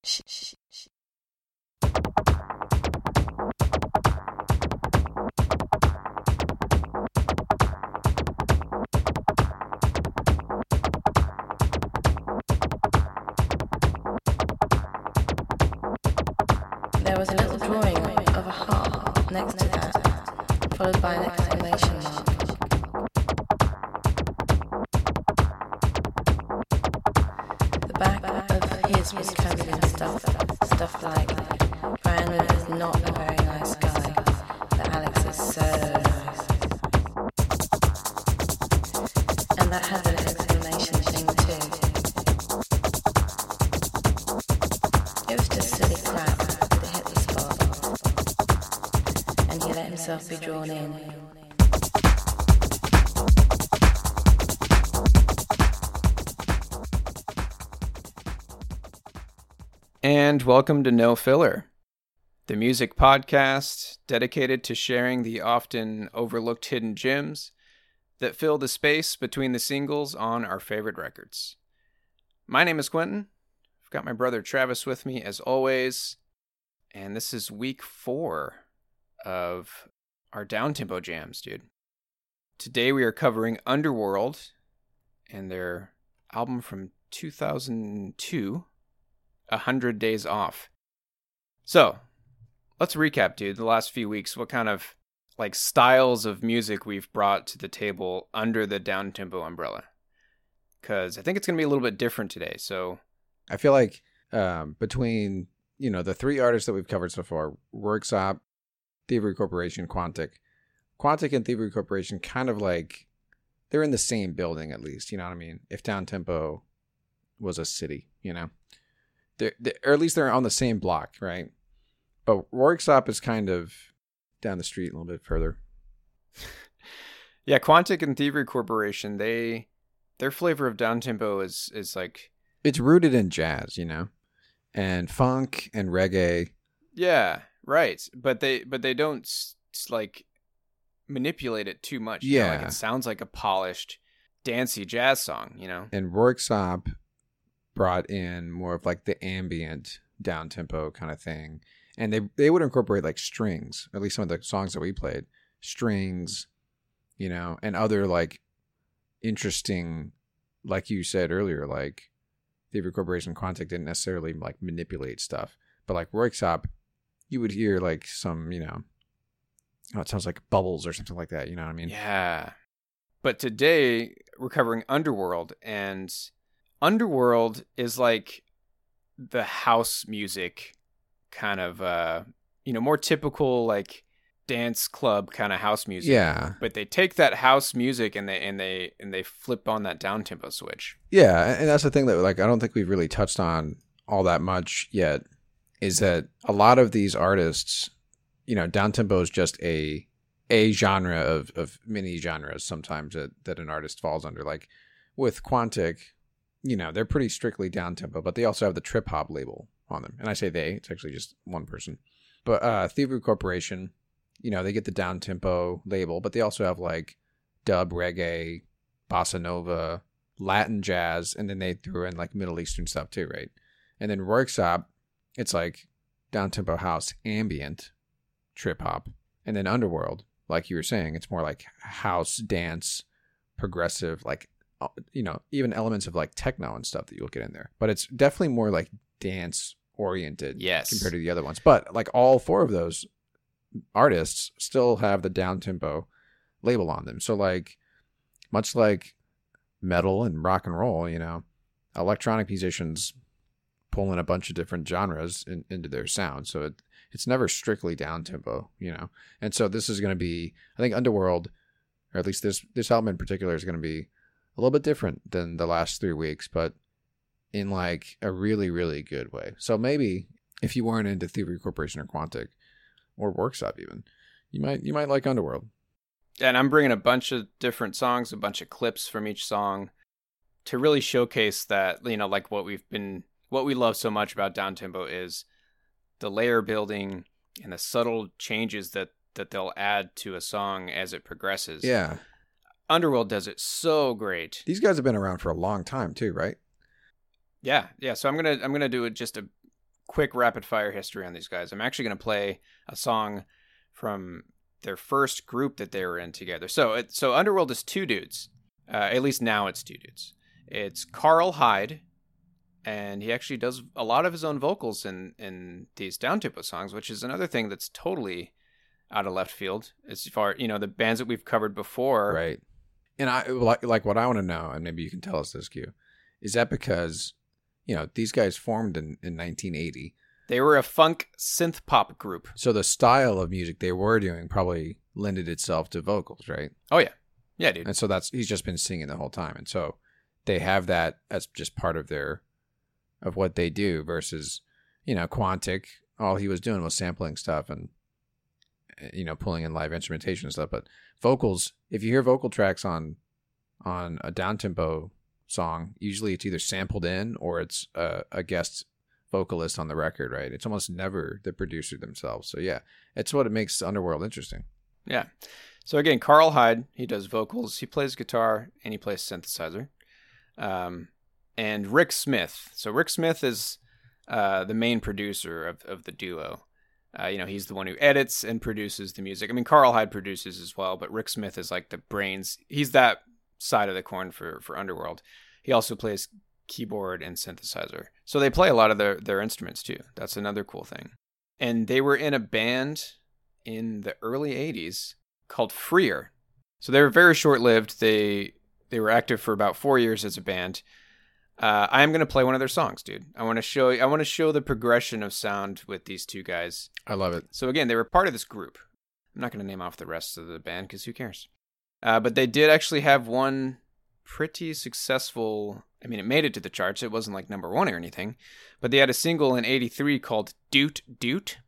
There was a little drawing of a heart next to that, followed by an exclamation And welcome to No Filler, the music podcast dedicated to sharing the often overlooked hidden gems that fill the space between the singles on our favorite records. My name is Quentin. I've got my brother Travis with me as always, and this is week four of our downtempo jams, dude. Today we are covering Underworld and their album from 2002 a hundred days off. So, let's recap, dude. The last few weeks, what kind of like styles of music we've brought to the table under the down tempo umbrella? Because I think it's gonna be a little bit different today. So, I feel like um, between you know the three artists that we've covered so far, Röyksopp, Thievery Corporation, Quantic, Quantic and Thievery Corporation, kind of like they're in the same building at least. You know what I mean? If down tempo was a city, you know, they're, they're or at least they're on the same block, right? But Röyksopp is kind of down the street a little bit further. yeah, Quantic and Thievery Corporation, they their flavor of down tempo is is like It's rooted in jazz, you know, and funk and reggae. yeah, right. But they but they don't s- like manipulate it too much. you know? like Yeah. it sounds like a polished dancey jazz song. You know. and Röyksopp brought in more of like the ambient down tempo kind of thing. And they they would incorporate like strings, at least some of the songs that we played, strings, you know, and other like interesting like you said earlier, like Thievery Corporation Quantic didn't necessarily like manipulate stuff. But like Röyksopp, you would hear like some, you know, oh, it sounds like bubbles or something like that, you know what I mean? Yeah. But today we're covering Underworld and Underworld is like the house music kind of uh you know more typical like dance club kind of house music. Yeah. But they take that house music and they and they and they flip on that down tempo switch. Yeah, and that's the thing that like I don't think we've really touched on all that much yet is that a lot of these artists, you know, down tempo is just a a genre of of many genres sometimes that that an artist falls under. Like with Quantic, you know, they're pretty strictly down tempo, but they also have the trip hop label on them. And I say they, it's actually just one person. But uh Thievery Corporation, you know, they get the down tempo label, but they also have like dub reggae, bossa nova, Latin jazz, and then they threw in like Middle Eastern stuff too, right? And then Röyksopp, it's like down tempo house, ambient, trip hop, and then Underworld, like you were saying, it's more like house dance, progressive, like you know, even elements of like techno and stuff that you'll get in there. But it's definitely more like dance oriented Yes. compared to the other ones. But like all four of those artists still have the down tempo label on them. So like much like metal and rock and roll, you know, electronic musicians pull in a bunch of different genres in, into their sound. So it, it's never strictly down tempo, you know. And so this is going to be, I think, Underworld, or at least this this album in particular, is going to be a little bit different than the last three weeks, but in like a really really good way. So maybe if you weren't into Thievery Corporation or Quantic or Röyksopp even, you might you might like Underworld. And I'm bringing a bunch of different songs, a bunch of clips from each song to really showcase that, you know, like what we've been, what we love so much about down tempo is the layer building and the subtle changes that that they'll add to a song as it progresses. Yeah, Underworld does it so great. these guys have been around for a long time too, right? Yeah, yeah. So I'm gonna I'm gonna do just a quick rapid fire history on these guys. I'm actually gonna play a song from their first group that they were in together. So it, so Underworld is two dudes. Uh, at least now it's two dudes. It's Karl Hyde, and he actually does a lot of his own vocals in in these downtempo songs, which is another thing that's totally out of left field as far you know the bands that we've covered before. Right. And I like like what I want to know, and maybe you can tell us this, Q. Is that because you know these guys formed in, in 1980, They were a funk synth pop group. so the style of music they were doing probably lended itself to vocals, right? Oh yeah, yeah, dude. And so that's he's just been singing the whole time, and so they have that as just part of their of what they do versus you know Quantic. All he was doing was sampling stuff and you know pulling in live instrumentation and stuff. But vocals, if you hear vocal tracks on on a down tempo song, usually it's either sampled in or it's a, a guest vocalist on the record, right? It's almost never the producer themselves. So yeah, it's what it makes Underworld interesting. Yeah. So again, Karl Hyde, he does vocals, he plays guitar, and he plays synthesizer. Um, and Rick Smith. So Rick Smith is uh, the main producer of, of the duo. Uh, you know, he's the one who edits and produces the music. I mean, Karl Hyde produces as well, but Rick Smith is like the brains. He's that side of the coin for, for Underworld. He also plays keyboard and synthesizer. So they play a lot of their, their instruments too. That's another cool thing. And they were in a band in the early 80s called Freur. So they were very short lived. They they were active for about four years as a band. Uh, I am going to play one of their songs, dude. I want to show I want to show the progression of sound with these two guys. I love it. So again, they were part of this group. I'm not going to name off the rest of the band because who cares? Uh, but they did actually have one pretty successful. I mean, it made it to the charts. It wasn't like number one or anything, but they had a single in '83 called "Doot Doot."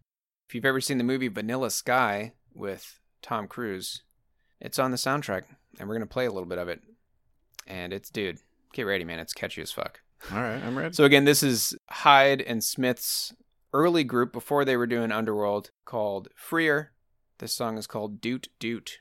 If you've ever seen the movie Vanilla Sky with Tom Cruise, it's on the soundtrack, and we're gonna play a little bit of it. And it's dude, get ready, man. It's catchy as fuck. All right, I'm ready. So again, this is Hyde and Smith's early group before they were doing Underworld called Freur. This song is called Doot Doot.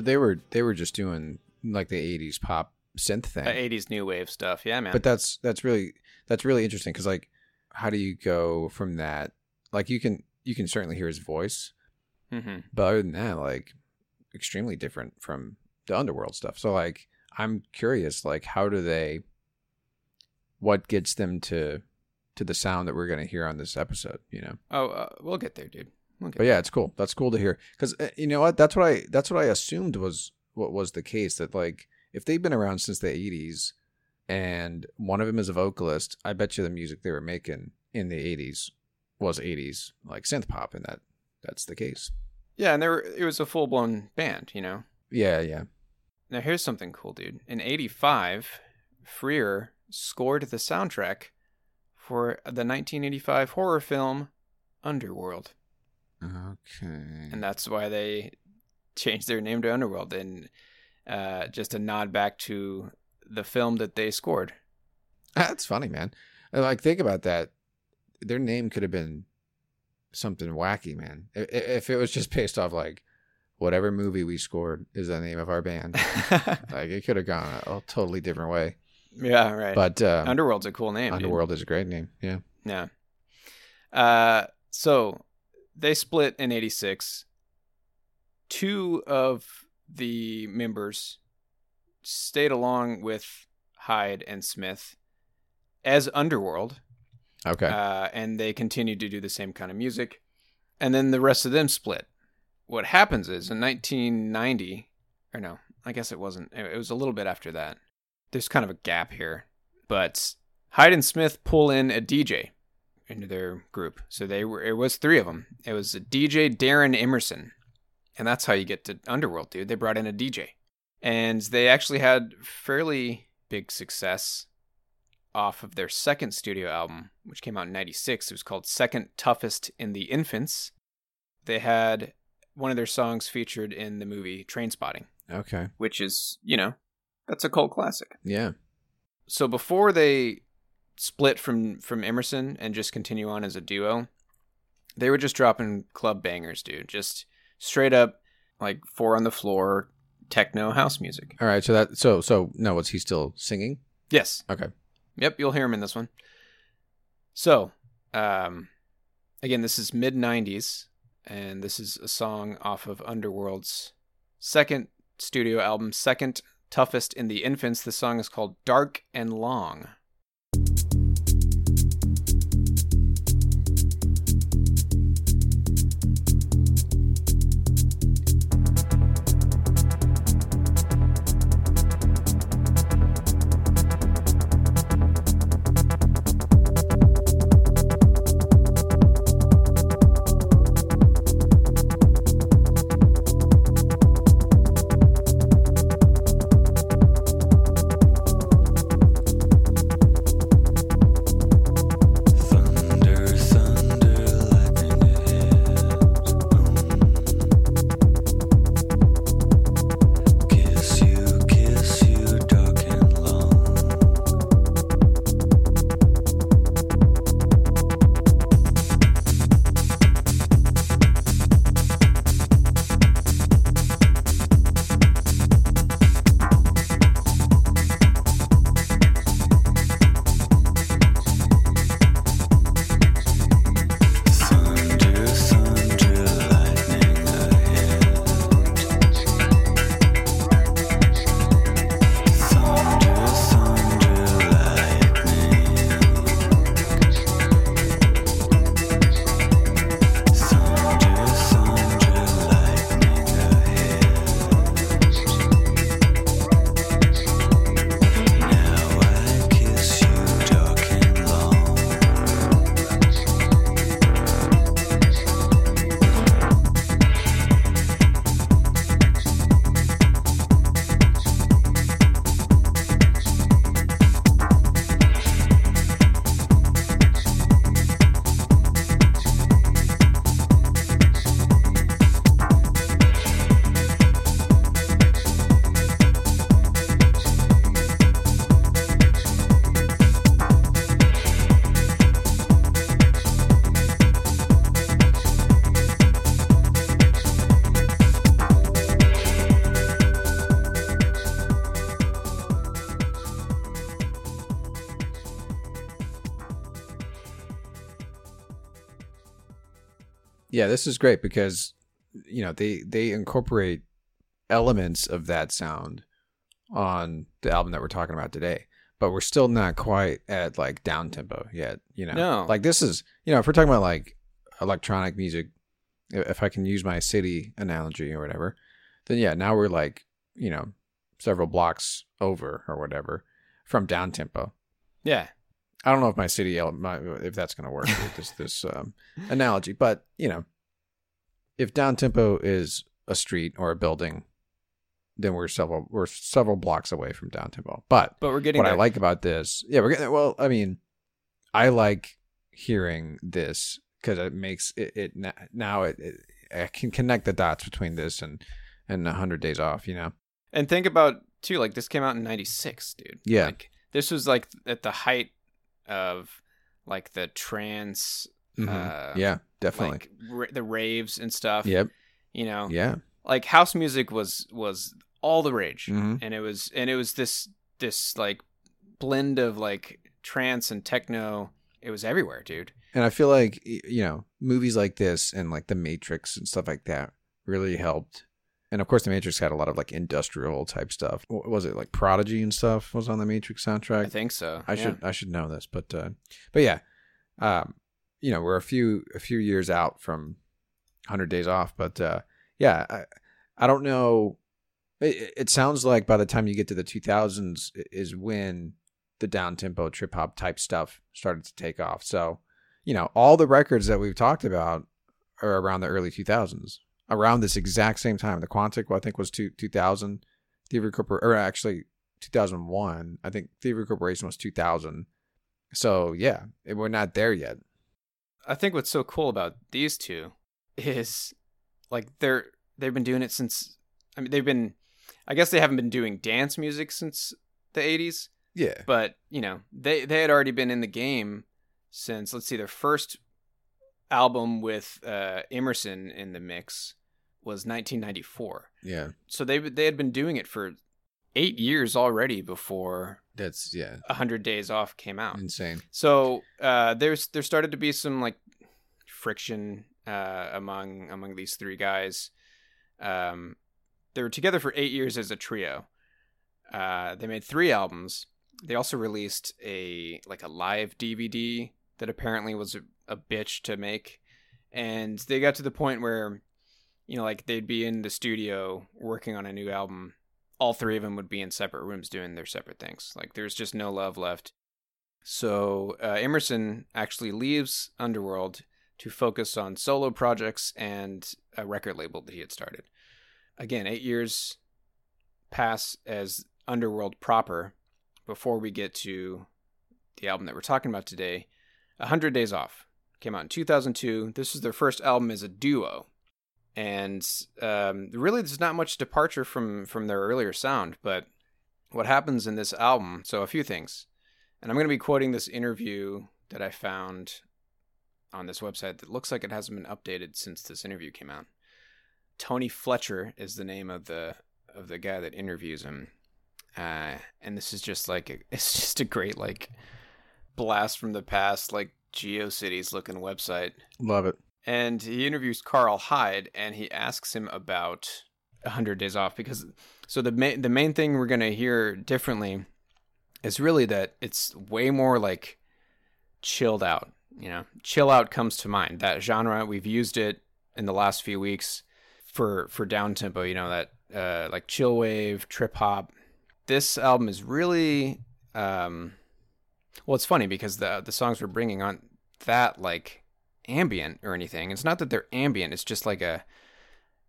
So they were they were just doing like the '80s pop synth thing. Uh, 80s new wave stuff. Yeah, man. But that's that's really that's really interesting because like, how do you go from that? Like you can you can certainly hear his voice, hmm but other than that, like, extremely different from the underworld stuff. So like, I'm curious, like, how do they? What gets them to to the sound that we're gonna hear on this episode? You know. Oh, uh, we'll get there, dude. We'll But yeah, it's cool. That's cool to hear because uh, you know what? That's what I that's what I assumed was what was the case. That like if they've been around since the '80s, and one of them is a vocalist, I bet you the music they were making in the '80s was '80s like synth pop, and that that's the case. Yeah, and there were, it was a full blown band, you know. Yeah, yeah. Now here's something cool, dude. In '85, Freur scored the soundtrack for the 1985 horror film Underworld, Okay. and that's why they changed their name to Underworld, and uh, just a nod back to the film that they scored. That's funny, man. Uh, Like think about that. Their name could have been something wacky, man. If it was just based off like whatever movie we scored is the name of our band. like it could have gone a, totally different way. yeah, right. But um, Underworld's a cool name. dude. Underworld is a great name. Yeah. Yeah. Uh, so they split in 86. Two of the members stayed along with Hyde and Smith as Underworld, Okay. uh, and they continued to do the same kind of music. And then the rest of them split. What happens is in 1990, or no, I guess it wasn't, it it was a little bit after that. There's kind of a gap here. But Hyde and Smith pull in a DJ into their group. So they were, it was three of them. It was a DJ Darren Emerson. And that's how you get to Underworld, dude. They brought in a DJ. And they actually had fairly big success off of their second studio album, which came out in 96. It was called Second Toughest in the Infants. They had one of their songs featured in the movie Trainspotting. okay. which is, you know, that's a cult classic. Yeah. So before they split from from Emerson and just continue on as a duo, they were just dropping club bangers, dude. Just straight up like four on the floor techno house music. All right. So that so so no, was he still singing? Yes. Okay. Yep, you'll hear him in this one. So, um, again, this is mid '90s, and this is a song off of Underworld's second studio album, second toughest in the infants. The song is called "Dark and Long." Yeah, this is great because you know they they incorporate elements of that sound on the album that we're talking about today, but we're still not quite at like down tempo yet. You know, No. like this is you know if we're talking about like electronic music, if I can use my city analogy or whatever, then yeah, now we're like you know several blocks over or whatever from down tempo. Yeah. I don't know if my city my, if that's going to work with this this um, analogy, but you know, if down tempo is a street or a building, then we're several we're several blocks away from down tempo. But But we're getting what I like about this, yeah, we're getting well. I mean, I like hearing this because it makes it, it now it, it I can connect the dots between this and and a hundred days off. You know, And think about too, like this came out in '96, dude. Yeah. like this was like at the height of like the trance, Mhm. uh, yeah, definitely, like ra- the raves and stuff. yep, you know, yeah, like house music was was all the rage, Mhm. and it was and it was this this like blend of like trance and techno. It was everywhere, dude. And I feel like you know movies like this and like The Matrix and stuff like that really helped. And of course, The Matrix had a lot of like industrial type stuff. What was it like Prodigy and stuff was on the Matrix soundtrack? I think so. I yeah. should I should know this, but uh, but yeah, um, you know we're a few a few years out from Hundred Days Off, but uh, yeah, I I don't know. It, it sounds like by the time you get to the 2000s is when the down tempo trip hop type stuff started to take off. So you know all the records that we've talked about are around the early 2000s, around this exact same time. The Quantic, I think, was two 2000. Thievery Corporation, or actually 2001. I think Thievery Corporation was 2000. So yeah, it- we're not there yet. I think what's so cool about these two is like they're they've been doing it since I mean they've been I guess they haven't been doing dance music since the 80s, Yeah. but you know, they they had already been in the game since let's see their first album with uh Emerson in the mix was 1994. Yeah. So they they had been doing it for 8 years already before That's yeah. 100 Days Off came out. Insane. So uh, there's there started to be some like friction uh, among among these three guys. Um, they were together for eight years as a trio. Uh, they made three albums. They also released a like a live DVD that apparently was a, a bitch to make, and they got to the point where, you know, like they'd be in the studio working on a new album. All three of them would be in separate rooms doing their separate things. Like there's just no love left. So uh, Emerson actually leaves Underworld to focus on solo projects and a record label that he had started. Again, eight years pass as Underworld proper before we get to the album that we're talking about today. A Hundred Days Off came out in 2002. This is their first album as a duo, and um, really there's not much departure from from their earlier sound. But what happens in this album? So a few things and I'm going to be quoting this interview that I found on this website that looks like it hasn't been updated since this interview came out. Tony Fletcher is the name of the of the guy that interviews him, uh, and this is just like a, it's just a great like blast from the past, like GeoCities looking website Love it. And he interviews Karl Hyde and he asks him about 100 days off because so the main the main thing we're going to hear differently is really that it's way more like chilled out, you know. Chill out comes to mind. That genre we've used it in the last few weeks for for down tempo, you know, that uh like chill wave, trip hop. This album is really um well, it's funny because the the songs we're bringing aren't that like ambient or anything. It's not that they're ambient. It's just like a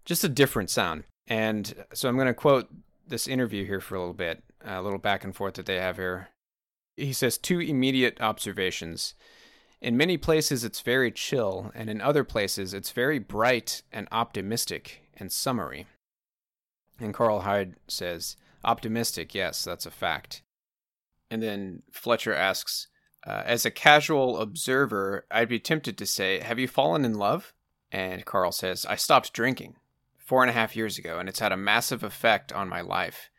just a different sound. And so I'm going to quote this interview here for a little bit, a little back and forth that they have here. He says two immediate observations. In many places it's very chill, and in other places it's very bright and optimistic and summery. And Karl Hyde says, optimistic, yes, that's a fact. And then Fletcher asks, uh, as a casual observer, I'd be tempted to say, Have you fallen in love? And Karl says, I stopped drinking four and a half years ago, and it's had a massive effect on my life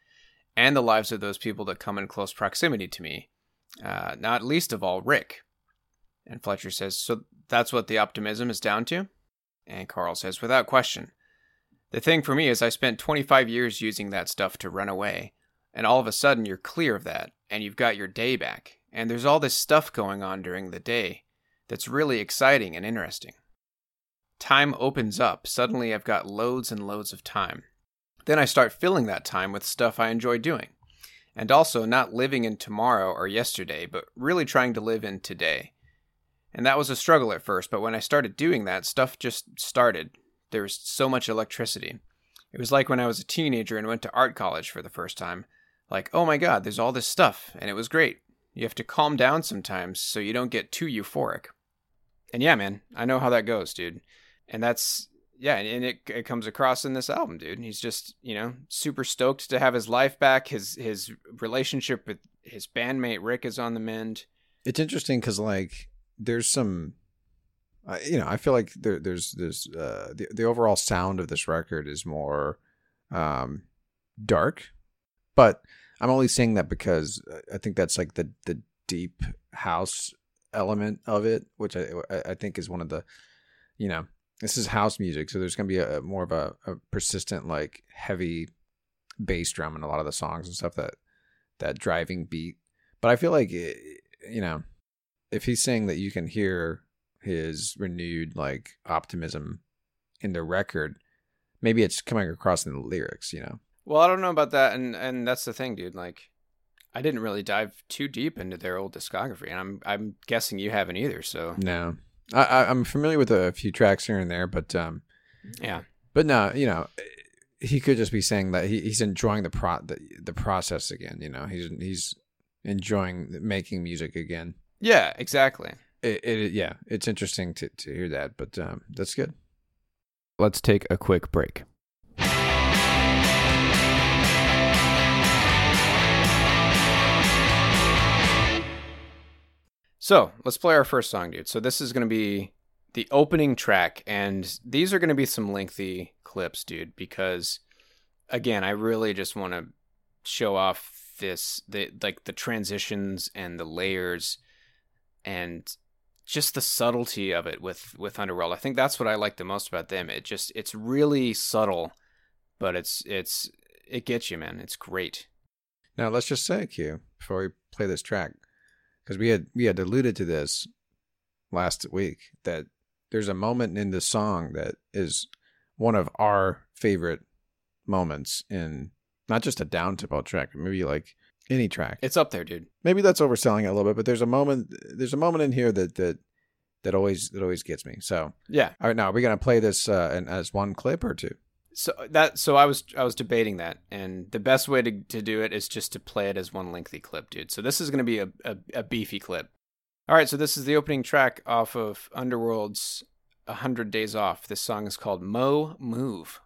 and the lives of those people that come in close proximity to me, uh, not least of all Rick. And Fletcher says, So that's what the optimism is down to? And Karl says, Without question. The thing for me is, I spent 25 years using that stuff to run away, and all of a sudden you're clear of that, and you've got your day back, and there's all this stuff going on during the day that's really exciting and interesting. Time opens up. Suddenly I've got loads and loads of time. Then I start filling that time with stuff I enjoy doing. And also not living in tomorrow or yesterday, but really trying to live in today. And that was a struggle at first, but when I started doing that, stuff just started. There was so much electricity. It was like when I was a teenager and went to art college for the first time. Like, oh my god, there's all this stuff, and it was great. You have to calm down sometimes so you don't get too euphoric. And yeah, man, I know how that goes, dude. And that's yeah, and it it comes across in this album, dude. He's just you know super stoked to have his life back. His his relationship with his bandmate Rick is on the mend. It's interesting because like there's some, uh, you know, I feel like there, there's there's uh, the the overall sound of this record is more um, dark, but I'm only saying that because uh, I think that's like the the deep house element of it, which I I think is one of the, you know, this is house music, so there's gonna be a, more of a, a persistent like heavy bass drum in a lot of the songs and stuff that that driving beat. But I feel like it, you know, if he's saying that you can hear his renewed like optimism in the record, maybe it's coming across in the lyrics, you know. Well, I don't know about that, and and that's the thing, dude. Like, I didn't really dive too deep into their old discography, and I'm I'm guessing you haven't either. So no, I, I'm familiar with a few tracks here and there, but um, yeah, but no, you know, he could just be saying that he, he's enjoying the pro the, the process again. You know, he's he's enjoying making music again. Yeah, exactly. It, it yeah, it's interesting to to hear that, but um, that's good. Let's take a quick break. So let's play our first song, dude. So this is going to be the opening track, and these are going to be some lengthy clips, dude, because again, I really just want to show off this, the like the transitions and the layers, and just the subtlety of it with with Underworld. I think that's what I like the most about them. It just it's really subtle, but it's it's it gets you, man. It's great. Now let's just say, Q, before we play this track, because we had we had alluded to this last week that there's a moment in the song that is one of our favorite moments in not just a down tempo track, but maybe like any track. It's up there, dude. Maybe that's overselling it a little bit, but there's a moment there's a moment in here that that that always that always gets me. So yeah. All right, now are we gonna play this uh, in, as one clip or two? So uh, that so I was I was debating that, and the best way to to do it is just to play it as one lengthy clip, dude. So this is going to be a, a, a beefy clip. All right, so this is the opening track off of Underworld's "A Hundred Days Off." This song is called "Mo Move."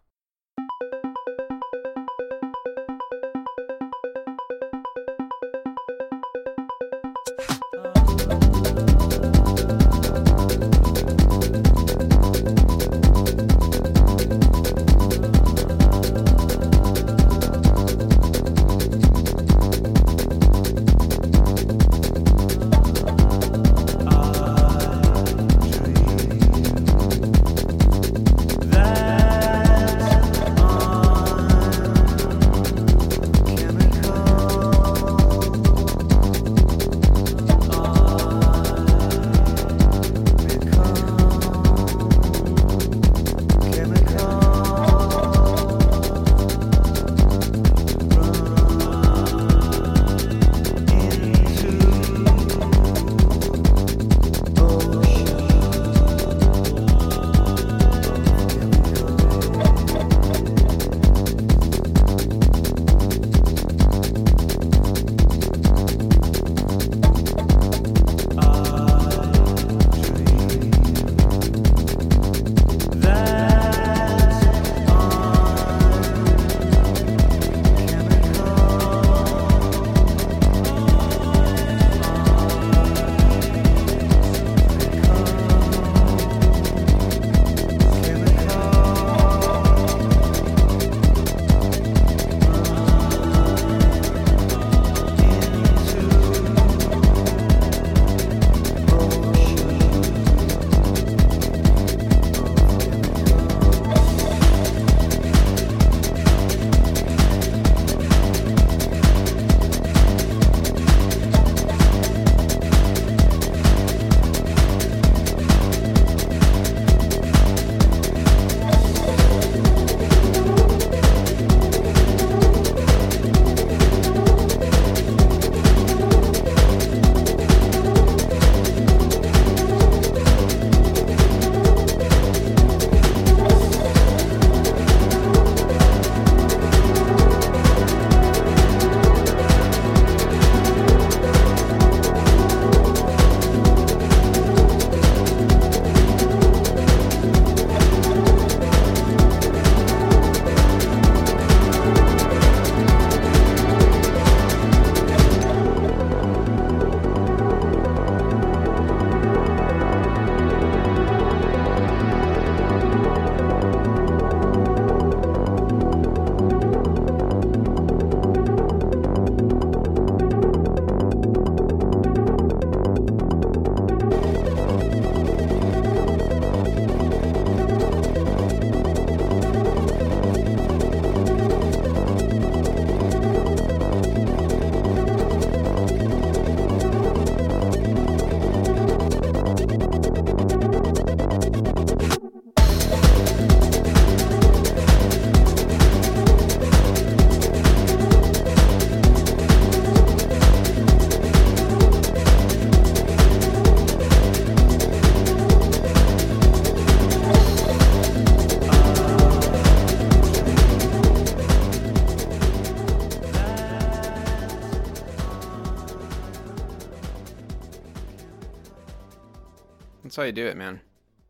How you do it, man.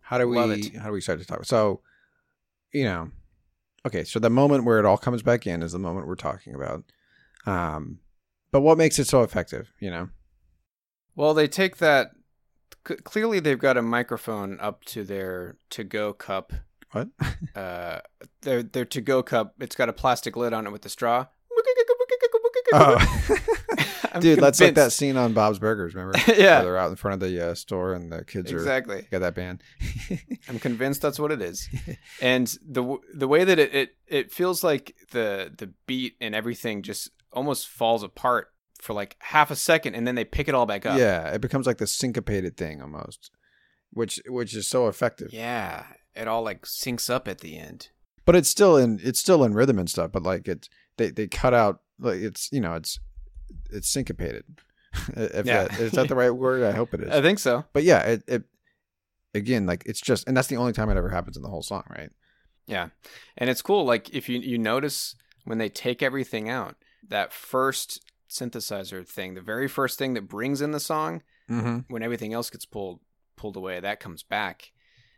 How do we how do we start to talk? So, you know, okay, so the moment where it all comes back in is the moment we're talking about. Um, but what makes it so effective? You know, Well, they take that. C- clearly, they've got a microphone up to their to-go cup. what? Uh, their their to-go cup. It's got a plastic lid on it with the straw. oh, dude, that's like that scene on Bob's Burgers. Remember? Yeah. Where they're out in front of the uh, store and the kids are Exactly. got that band. I'm convinced that's what it is. and the the way that it, it it feels like the the beat and everything just almost falls apart for like half a second, and then they pick it all back up. Yeah, it becomes like the syncopated thing almost, which which is so effective. Yeah. It all like syncs up at the end. but it's still in it's still in rhythm and stuff. But like it's they they cut out like it's you know it's it's syncopated. if Yeah. that, is that the right word? I hope it is. I think so. but yeah, it, it again like it's just and that's the only time it ever happens in the whole song, right? Yeah. And it's cool like if you you notice when they take everything out, that first synthesizer thing, the very first thing that brings in the song, Mm-hmm. when everything else gets pulled pulled away, that comes back.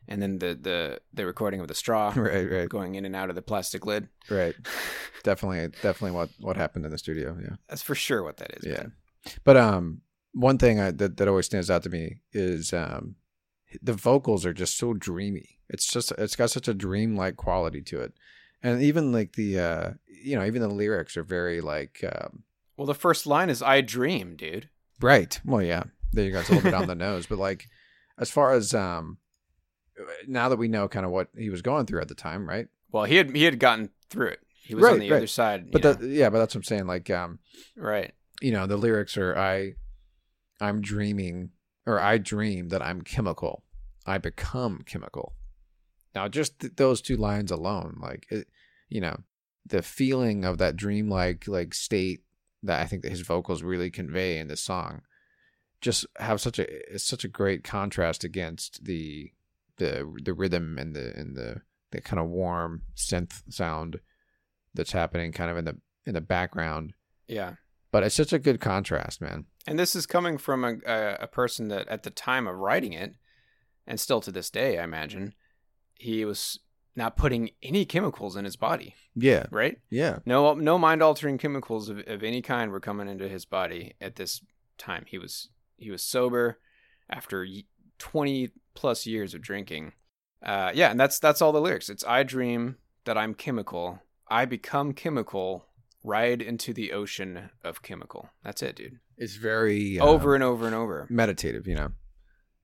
And then the the the recording of the straw Right, right, going in and out of the plastic lid. right. Definitely, definitely what what happened in the studio. Yeah. That's for sure what that is. Yeah. man. But um, one thing I, that that always stands out to me is um, the vocals are just so dreamy. It's just it's got such a dreamlike quality to it, and even like the uh, you know, even the lyrics are very like um, Well, the first line is "I dream, dude." right Well, yeah, there you go. It's a little bit on the nose, but like as far as um, now that we know kind of what he was going through at the time, right? Well, he had he had gotten through it. He was Right, on the right. other side. But that, yeah, but that's what I'm saying. Like um, right. you know the lyrics are i i'm dreaming or i dream that i'm chemical i become chemical now just th- those two lines alone like it, you know the feeling of that dreamlike like state that i think that his vocals really convey in this song just have such a it's such a great contrast against the the the rhythm and the and the the kind of warm synth sound that's happening kind of in the in the background Yeah. but it's such a good contrast, man. And this is coming from a, a, a person that at the time of writing it, and still to this day, I imagine, he was not putting any chemicals in his body, Yeah, right? yeah, No, no mind altering chemicals of, of any kind were coming into his body at this time. He was he was sober after twenty plus years of drinking. Uh, yeah, and that's that's all the lyrics. It's I dream that I'm chemical. I become chemical. Ride into the ocean of chemical. That's it, dude. it's very uh, Over and over and over. meditative, you know.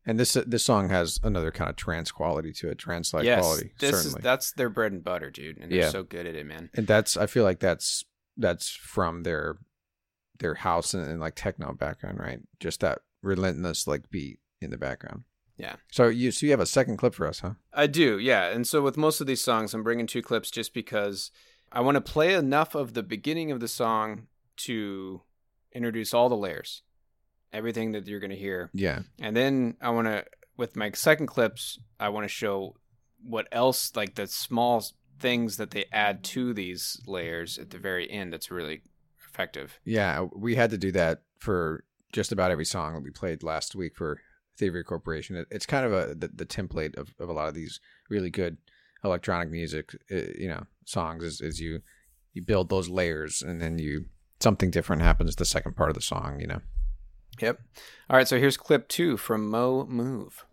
And this this song has another kind of trance quality to it, trance like yes, quality, this certainly. is that's their bread and butter, dude, and they're Yeah. so good at it, man. and that's I feel like that's that's from their their house and, and like techno background, right? Just that relentless like beat in the background. Yeah. So you so you have a second clip for us, huh? I do, yeah. And so with most of these songs, I'm bringing two clips just because I want to play enough of the beginning of the song to introduce all the layers, everything that you're going to hear. Yeah. And then I want to, with my second clips, I want to show what else, like the small things that they add to these layers at the very end that's really effective. Yeah, we had to do that for just about every song that we played last week for Thievery Corporation. It, it's kind of a the, the template of, of a lot of these really good electronic music, uh, you know, songs. Is, is you you build those layers and then you something different happens the second part of the song. You know. Yep. All right, so here's clip two from Mo Move.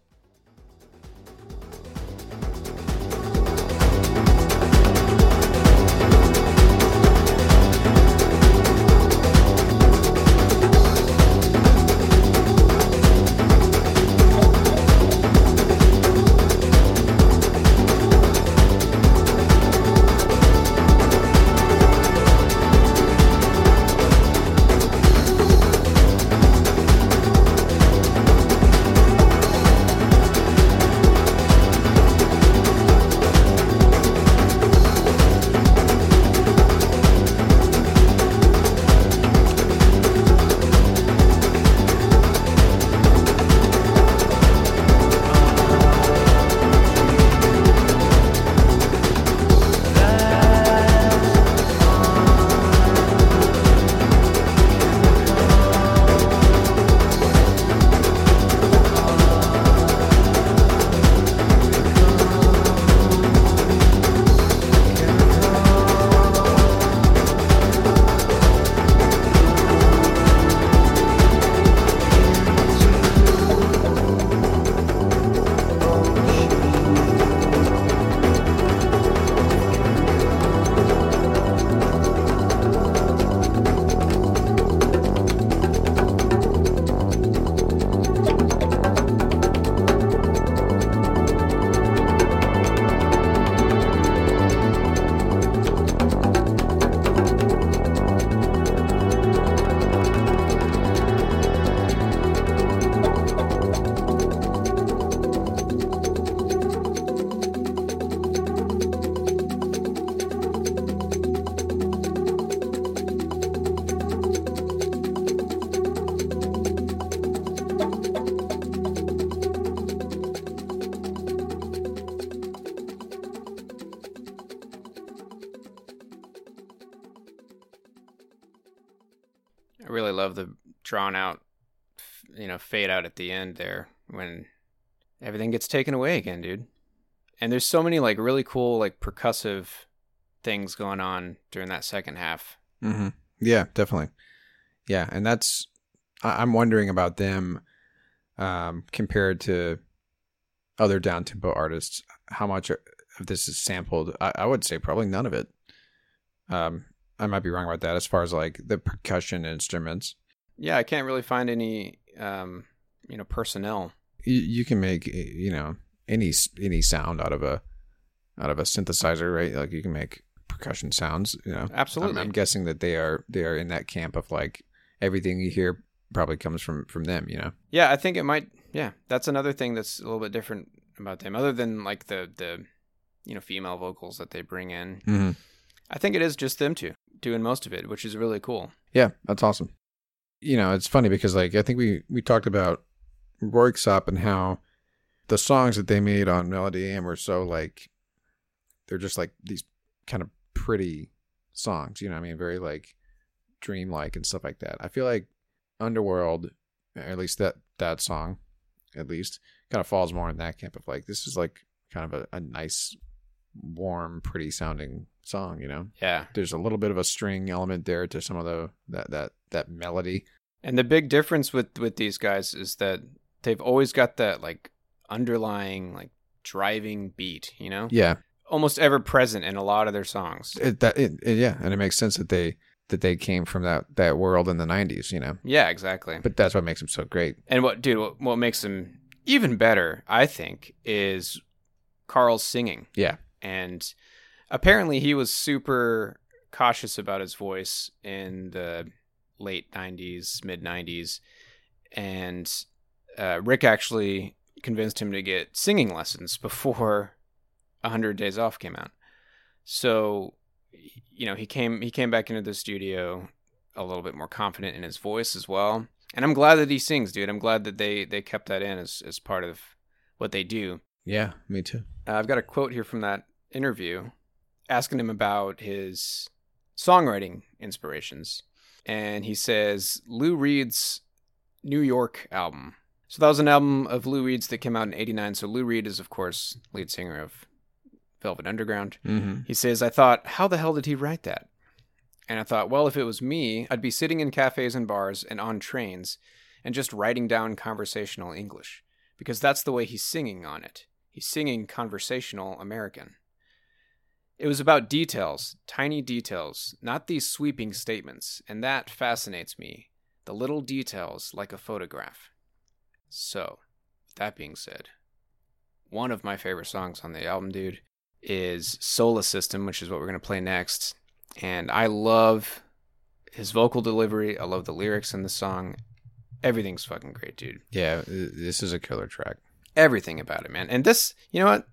Drawn out, you know, fade out at the end there when everything gets taken away again, dude. And there's so many like really cool like percussive things going on during that second half. Mm-hmm. Yeah, definitely. Yeah, and that's I- I'm wondering about them um, compared to other down tempo artists. How much of this is sampled? I, I would say probably none of it. Um, I might be wrong about that as far as like the percussion instruments. Yeah, I can't really find any, um, you know, personnel. You, you can make you know any any sound out of a out of a synthesizer, right? Like you can make percussion sounds. You know, Absolutely. I'm, I'm guessing that they are they are in that camp of like everything you hear probably comes from from them. You know. Yeah, I think it might. Yeah, that's another thing that's a little bit different about them, other than like the the, you know, female vocals that they bring in. Mm-hmm. I think it is just them two doing most of it, which is really cool. Yeah, that's awesome. You know, it's funny because like I think we we talked about Röyksopp and how the songs that they made on Melody AM were so like they're just like these kind of pretty songs, you know what I mean? Very like dreamlike and stuff like that. I feel like Underworld, at least that that song, at least, kind of falls more in that camp of like this is like kind of a, a nice, warm, pretty sounding song, you know? Yeah, there's a little bit of a string element there to some of the that that that melody. and the big difference with with these guys is that they've always got that like underlying like driving beat. You know, Yeah, almost ever present in a lot of their songs. it, that it, it- yeah, and it makes sense that they that they came from that that world in the '90s, you know. Yeah, exactly. But that's what makes them so great. And what, dude, what, what makes them even better, I think, is Karl's singing. Yeah, And apparently he was super cautious about his voice in the late 90s, mid 90s. And uh, Rick actually convinced him to get singing lessons before 100 Days Off came out. So, you know, he came he came back into the studio a little bit more confident in his voice as well. And I'm glad that he sings, dude. I'm glad that they they kept that in as as part of what they do. yeah, me too. Uh, I've got a quote here from that interview asking him about his songwriting inspirations. And he says Lou Reed's New York album. So that was an album of Lou Reed's that came out in 89. So Lou Reed is, of course, lead singer of Velvet Underground. Mm-hmm. He says, I thought, how the hell did he write that? And I thought, well, if it was me, I'd be sitting in cafes and bars and on trains and just writing down conversational English because that's the way he's singing on it. He's singing conversational American. It was about details, tiny details, not these sweeping statements, and that fascinates me. The little details like a photograph. So, with that being said, one of my favorite songs on the album, dude, is Sola Sistim, which is what we're going to play next. And I love his vocal delivery. I love the lyrics in the song. Everything's fucking great, dude. Yeah, this is a killer track. Everything about it, man. And this, you know what?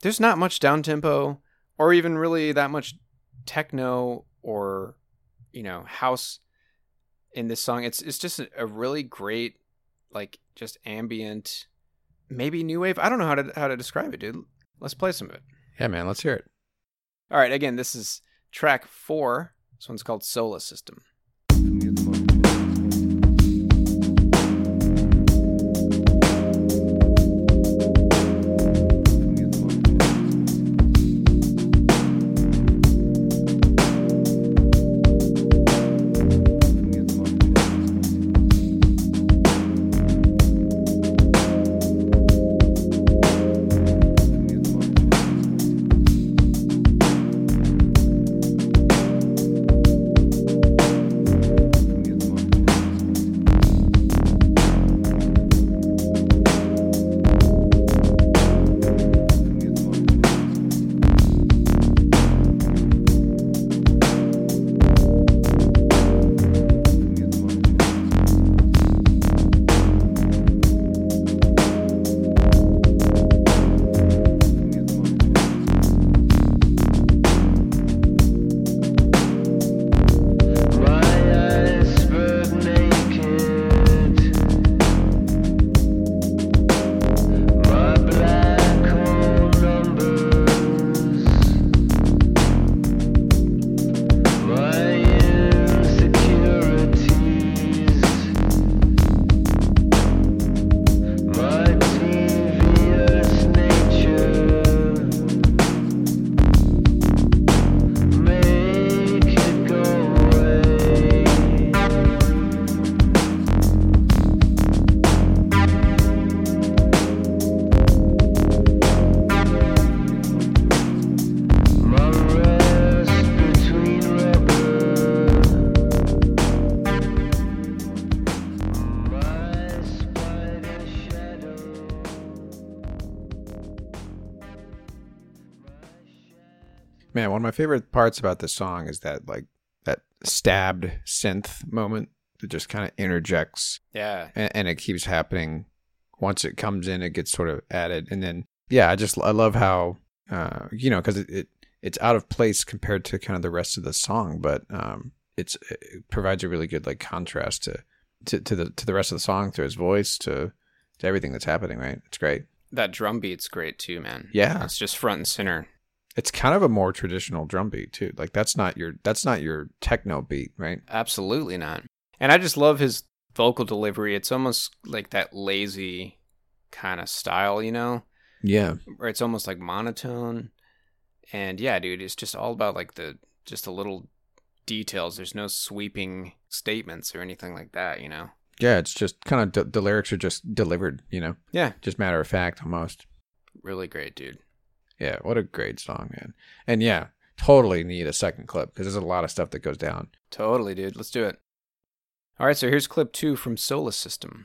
There's not much down tempo or even really that much techno or, you know, house in this song. It's it's just a, really great like just ambient maybe new wave. I don't know how to how to describe it, dude. Let's play some of it. Yeah, man, let's hear it. All right, again, this is track four. This one's called Sola Sistim. Man, one of my favorite parts about this song is that like that stabbed synth moment that just kind of interjects Yeah. and, and it keeps happening. Once it comes in, it gets sort of added, and then yeah, I just I love how uh, you know because it, it it's out of place compared to kind of the rest of the song, but um, it's it provides a really good like contrast to to, to the to the rest of the song through his voice to to everything that's happening. Right, it's great. That drum beat's great too, man. Yeah. It's just front and center. It's kind of a more traditional drum beat too. Like that's not your that's not your techno beat, right? Absolutely not. And I just love his vocal delivery. It's almost like that lazy kind of style, you know? Yeah, Where it's almost like monotone. And yeah, dude, it's just all about like the just the little details. There's no sweeping statements or anything like that, you know? yeah. It's just kind of the, the lyrics are just delivered, you know, Yeah. just matter of fact almost. Really great, dude. Yeah, what a great song, man. And yeah, totally need a second clip because there's a lot of stuff that goes down. Totally, dude. Let's do it. All right, so here's clip two from Sola Sistim.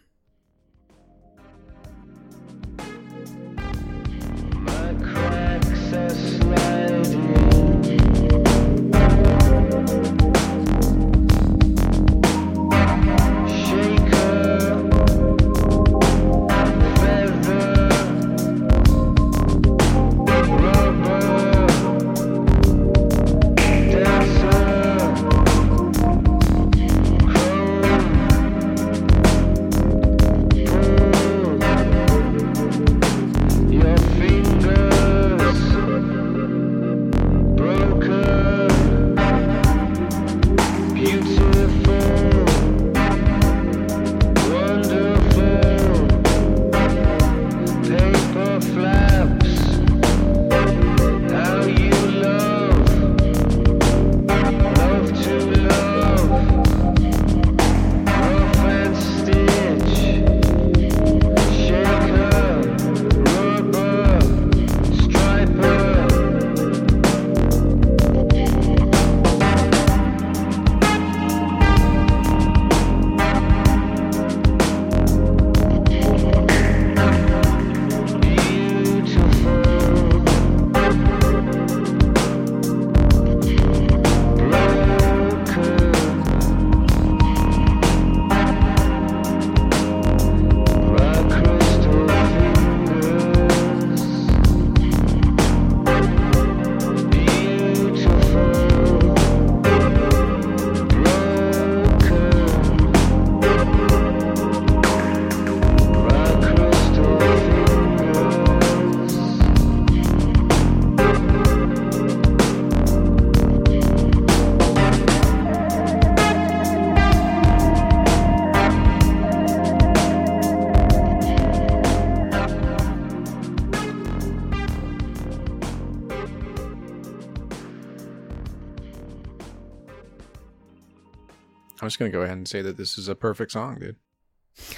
Just gonna go ahead and say that this is a perfect song, dude.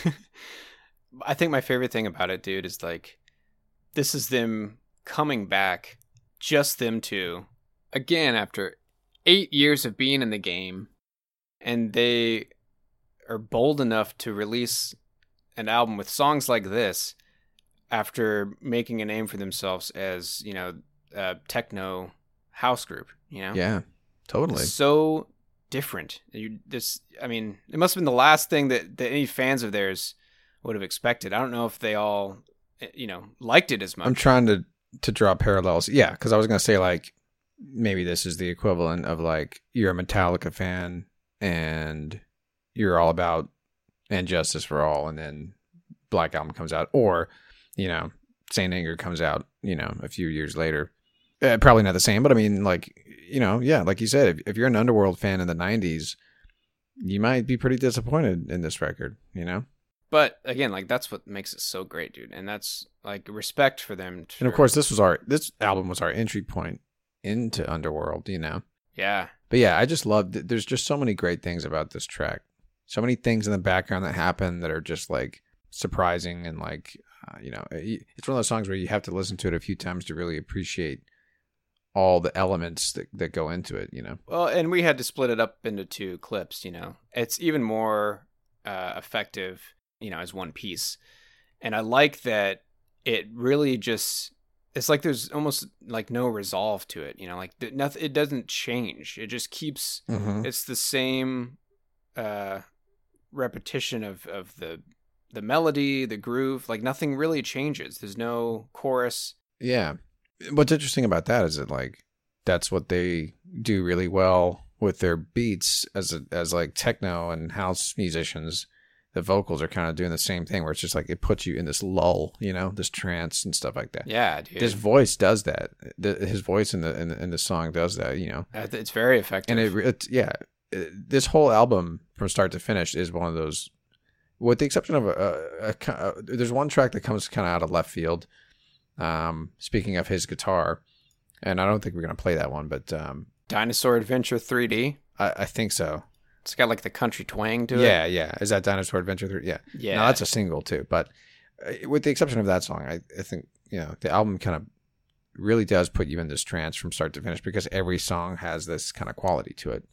I think my favorite thing about it, dude, is like this is them coming back, just them two, again after eight years of being in the game, and they are bold enough to release an album with songs like this after making a name for themselves as you know a techno house group. You know, Yeah, totally. so different. You this, I mean, it must have been the last thing that, that any fans of theirs would have expected. I don't know if they all, eh, you know, liked it as much. I'm trying to to draw parallels. Yeah, because I was gonna say like maybe this is the equivalent of like you're a Metallica fan and you're all about and justice for all, and then Black Album comes out, or you know Saint Anger comes out, you know, a few years later. Uh, probably not the same, but I mean, like you know, yeah, like you said, if, if you're an Underworld fan in the '90s, you might be pretty disappointed in this record. You know, but again, like that's what makes it so great, dude. And that's like respect for them. and of course, this was our this album was our entry point into Underworld. You know. yeah, But yeah, I just love. th- There's just so many great things about this track. So many things in the background that happen that are just like surprising and like uh, you know, it's one of those songs where you have to listen to it a few times to really appreciate all the elements that that go into it. You know. Well, and we had to split it up into two clips, you know. It's even more uh, effective, you know, as one piece. And I like that it really just it's like there's almost like no resolve to it. You know, like th- nothing. It doesn't change. It just keeps. Mhm. It's the same uh, repetition of of the the melody, the groove. Like nothing really changes. There's no chorus. Yeah. What's interesting about that is that like that's what they do really well with their beats as a, as like techno and house musicians. The vocals are kind of doing the same thing where it's just like it puts you in this lull, you know, this trance and stuff like that. Yeah, dude. This voice does that. The, his voice in the, in the in the song does that, you know. It's very effective. And it, it yeah, it, this whole album from start to finish is one of those with the exception of a, a, a, there's one track that comes kind of out of left field. Um, speaking of his guitar, and I don't think we're gonna play that one, but um, Dinosaur Adventure 3D. I, I think so. It's got like the country twang to it. Yeah, yeah. Is that Dinosaur Adventure? 3? Yeah, Yeah. No, that's a single too. But uh, with the exception of that song, I, I think you know the album kind of really does put you in this trance from start to finish because every song has this kind of quality to it,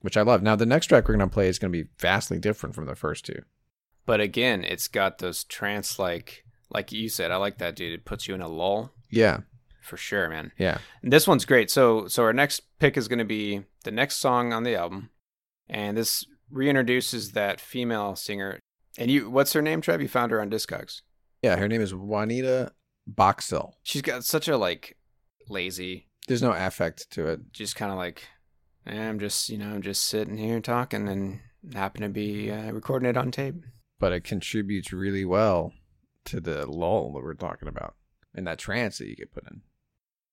which I love. Now the next track we're gonna play is gonna be vastly different from the first two. But again, it's got those trance like like you said. I like that, dude. It puts you in a lull Yeah, for sure, man. yeah. And this one's great. So so our next pick is going to be the next song on the album, and this reintroduces that female singer. And you, what's her name, Trev? You found her on Discogs. Yeah, her name is Juanita Boxell. She's got such a like lazy, There's no affect to it. just kind of like eh, I'm just you know I'm just sitting here talking and happen to be uh, recording it on tape. but it contributes really well to the lull that we're talking about and that trance that you get put in.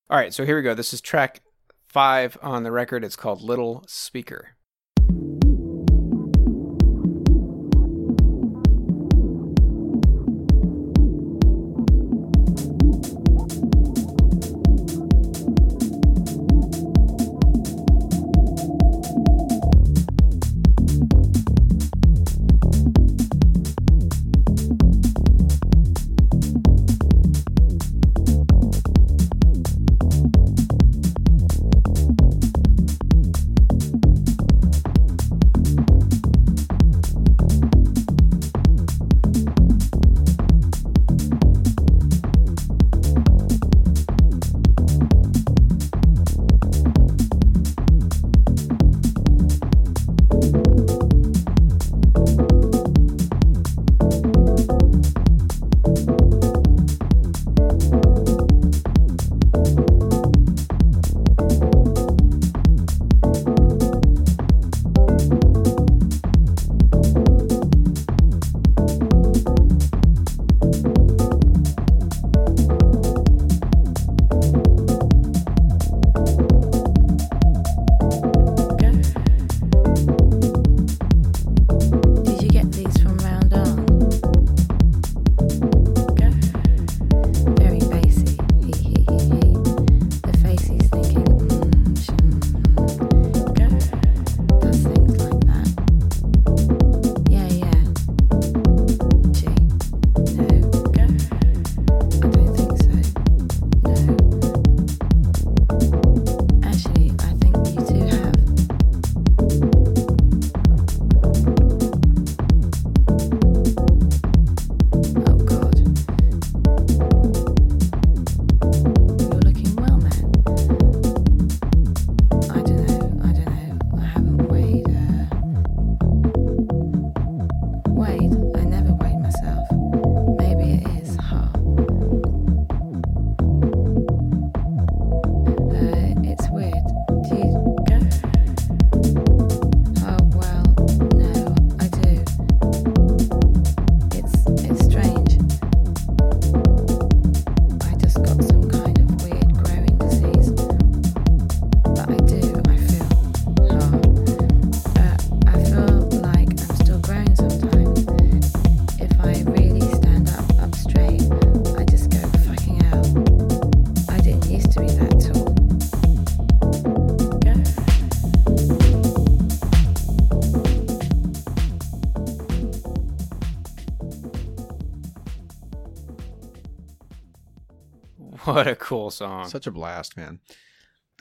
All right, so here we go. This is track five on the record. It's called Little Speaker. What a cool song. Such a blast, man.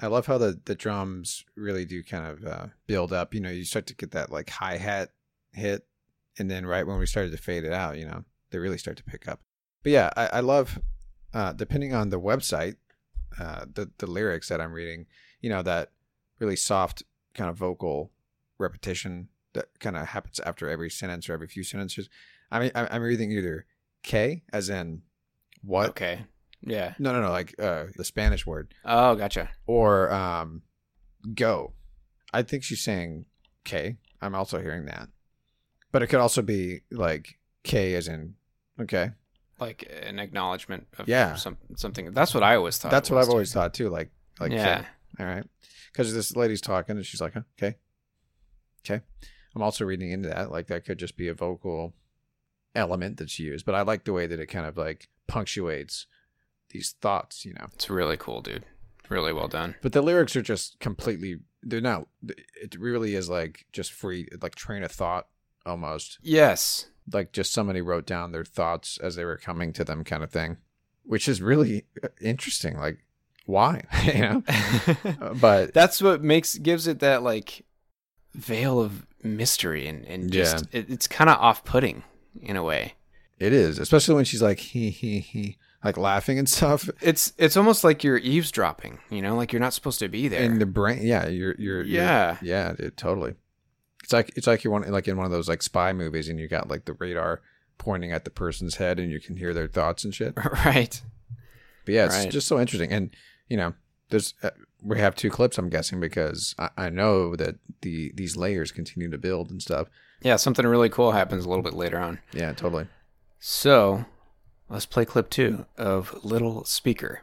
I love how the, the drums really do kind of uh, build up. You know, you start to get that like hi hat hit, and then right when we started to fade it out, you know, they really start to pick up. But yeah, I, I love uh, depending on the website, uh, the the lyrics that I'm reading, you know, that really soft kind of vocal repetition that kind of happens after every sentence or every few sentences. I mean, I'm I'm reading either K as in what? Okay. Yeah. No, no, no, like uh, the Spanish word, Oh, gotcha. or um, go. I think she's saying K. I'm also hearing that, but it could also be like K as in okay. Like an acknowledgement of Yeah. some something. That's what I always thought. That's what I've always thought too. Like like yeah. K. All right. Because this lady's talking and she's like, huh, okay. Okay. I'm also reading into that. Like that could just be a vocal element that's used. But I like the way that it kind of like punctuates these thoughts, you know. It's really cool, dude. Really well done. But the lyrics are just completely they're not it really is like just free like train of thought almost. Yes. Like just somebody wrote down their thoughts as they were coming to them kind of thing. Which is really uh, interesting. Like why? you know? Uh, But That's what makes gives it that like veil of mystery and and just it, it's kind of off putting in a way. It is, especially when she's like he he he, like laughing and stuff. It's it's almost like you're eavesdropping, you know, like you're not supposed to be there. In the brain, yeah, you're you're you're- Yeah. yeah, dude, totally. It's like it's like you're one like in one of those like spy movies, and you got like the radar pointing at the person's head, and you can hear their thoughts and shit. right. But yeah, it's Right. just so interesting, and you know, there's uh, we have two clips, I'm guessing, because I, I know that the these layers continue to build and stuff. Yeah, something really cool happens a little bit later on. Yeah, totally. So, let's play clip 2 of Little Speaker.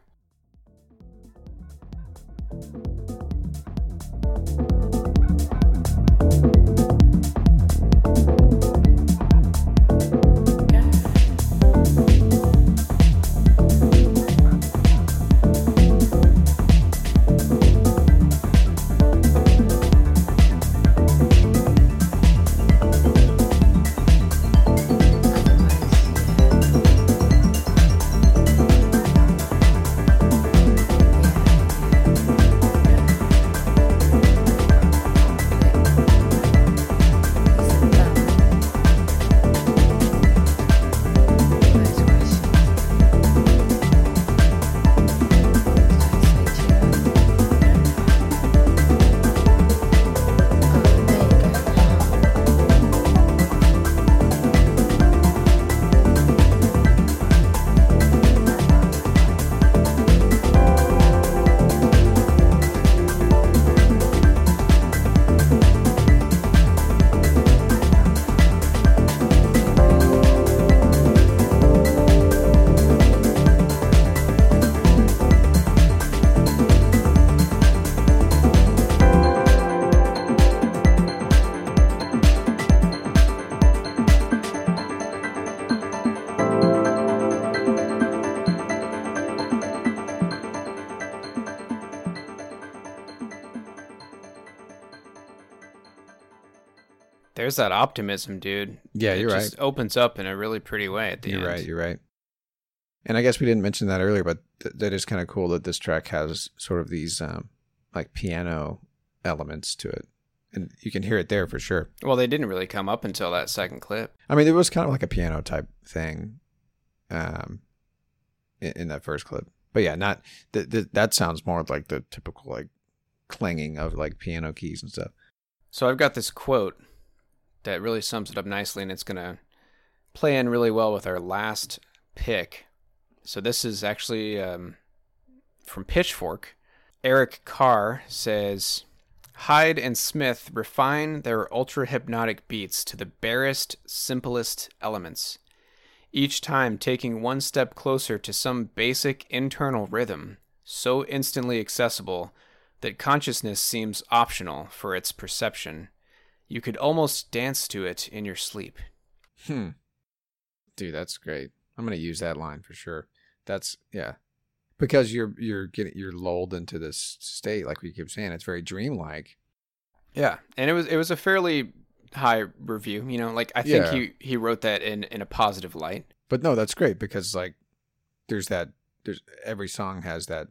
There's that optimism, dude. Yeah, It you're right. just opens up in a really pretty way at the You're end. right. You're right. And I guess we didn't mention that earlier, but th- that is kind of cool that this track has sort of these um, like piano elements to it, and you can hear it there for sure. Well, they didn't really come up until that second clip. I mean, it was kind of like a piano type thing, um, in, in that first clip. But yeah, not th- th- that sounds more like the typical like clanging of like piano keys and stuff. So I've got this quote that really sums it up nicely, and it's going to play in really well with our last pick. So this is actually um, from Pitchfork. Eric Carr says Hyde and Smith refine their ultra hypnotic beats to the barest, simplest elements, each time taking one step closer to some basic internal rhythm, so instantly accessible that consciousness seems optional for its perception. You could almost dance to it in your sleep. Hmm. Dude, that's great. I'm gonna use that line for sure. That's yeah. Because you're you're getting you're lulled into this state, like we keep saying, it's very dreamlike. Yeah, and it was it was a fairly high review. You know, like I think Yeah. he he wrote that in in a positive light. But no, that's great because like there's that there's every song has that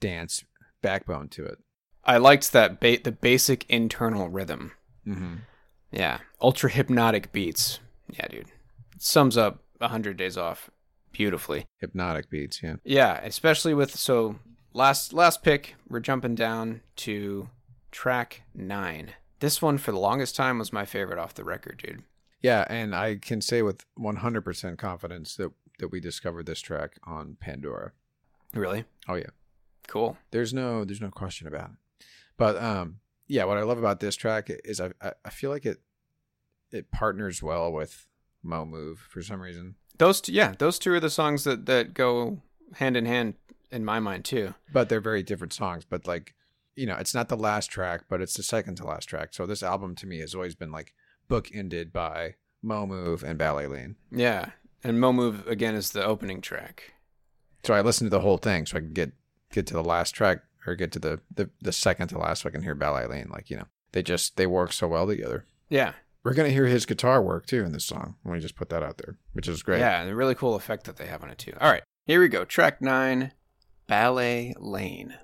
dance backbone to it. I liked that ba- the basic internal rhythm. Mm-hmm. Yeah, ultra hypnotic beats. Yeah, dude, it sums up a hundred days off beautifully. Hypnotic beats, yeah. Yeah, especially with so last last pick, we're jumping down to track nine. This one for the longest time was my favorite off the record, dude. Yeah, and I can say with 100% confidence that that we discovered this track on Pandora. Really? Oh yeah. Cool. There's no there's no question about it. But um yeah, what I love about this track is I I, feel like it it partners well with Mo Move for some reason. Those two, yeah, those two are the songs that that go hand in hand in my mind too. But they're very different songs, but like you know, it's not the last track, but it's the second to last track. So this album to me has always been like bookended by Mo Move and Ballet Lane. Yeah, and Mo Move again is the opening track. So I listened to the whole thing so I could get get to the last track or get to the the, the second to last so I can hear Ballet Lane. Like, you know, they just they work so well together. Yeah, We're gonna hear his guitar work too in this song. Let me just put that out there, which is great. yeah, and a really cool effect that they have on it too. All right, here we go. Track nine, Ballet Lane.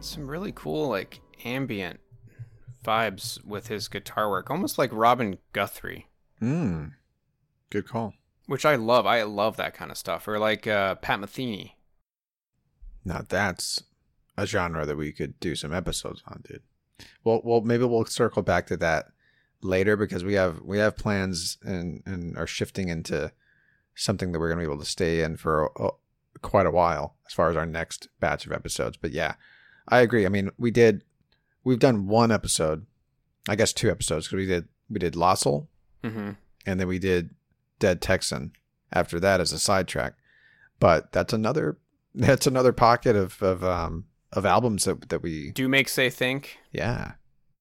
Some really cool like ambient vibes with his guitar work, almost like Robin Guthrie. Mm. Good call. which I love. I love that kind of stuff. Or like uh, Pat Metheny. Now that's a genre that we could do some episodes on, dude. Well, well, maybe we'll circle back to that later because we have we have plans and and are shifting into something that we're gonna be able to stay in for a, quite a while as far as our next batch of episodes. But yeah, I agree. I mean, we did we've done one episode, I guess two episodes because we did we did Loscil Mm-hmm. and then we did Dead Texan after that as a sidetrack. But that's another that's another pocket of of um of albums that that we Do make say think. yeah.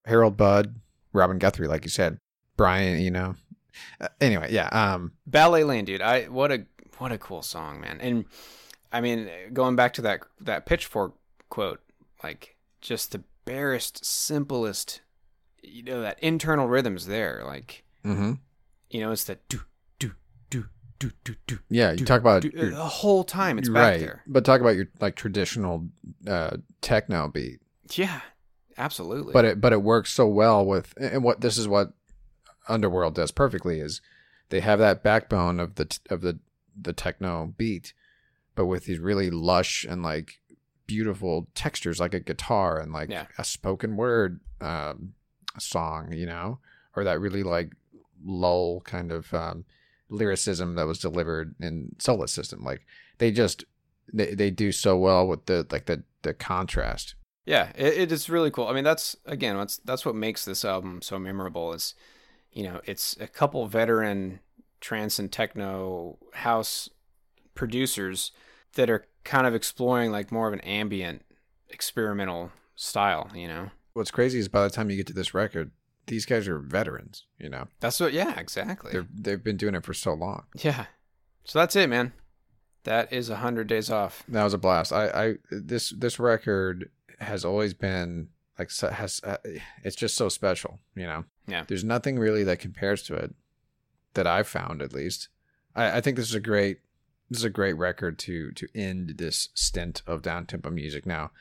Harold Budd, Robin Guthrie, like you said, Brian, you know. Uh, anyway, yeah. Um, Ballet Lane, dude. I what a what a cool song, man. And I mean, going back to that that pitchfork quote, like just the barest, simplest, you know, that internal rhythm's there. Like hmm you know, it's the do do do do do do. yeah. You do, talk about do, your- the whole time. It's you're back right, there. but talk about your like traditional uh, techno beat. Yeah, absolutely. but it but it works so well with and what this is what Underworld does perfectly is they have that backbone of the t- of the the techno beat, but with these really lush and like beautiful textures, like a guitar and like Yeah. a spoken word um, song, you know, or that really like lull kind of um, lyricism that was delivered in Sola Sistim. Like they just they, they do so well with the like the the contrast. Yeah, it, it is really cool. I mean, that's again, that's that's what makes this album so memorable. Is you know, it's a couple veteran trance and techno house producers that are kind of exploring like more of an ambient experimental style. You know, What's crazy is by the time you get to this record, these guys are veterans. You know, that's what. Yeah, exactly. they're they've been doing it for so long. Yeah. So that's it, man. That is a hundred days off. That was a blast. I, I this this record has always been like has uh, it's just so special. You know. Yeah. There's nothing really that compares to it that I've found at least. I, I think this is a great this is a great record to to end this stint of down tempo music. Now,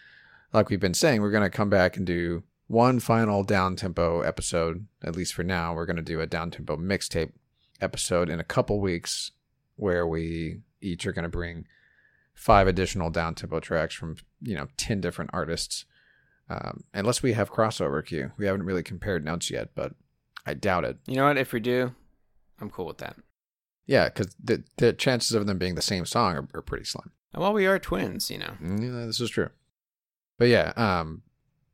like we've been saying, we're gonna come back and do one final down tempo episode. At least for now, we're gonna do a down tempo mixtape episode in a couple weeks where we each are gonna bring five additional down tempo tracks from you know ten different artists. Um, unless we have crossover Q, we haven't really compared notes yet, but I doubt it. You know what? If we do, I'm cool with that. Yeah, because the the chances of them being the same song are, are pretty slim. And Well, we are twins, you know. Mm, Yeah, this is true. But yeah, um,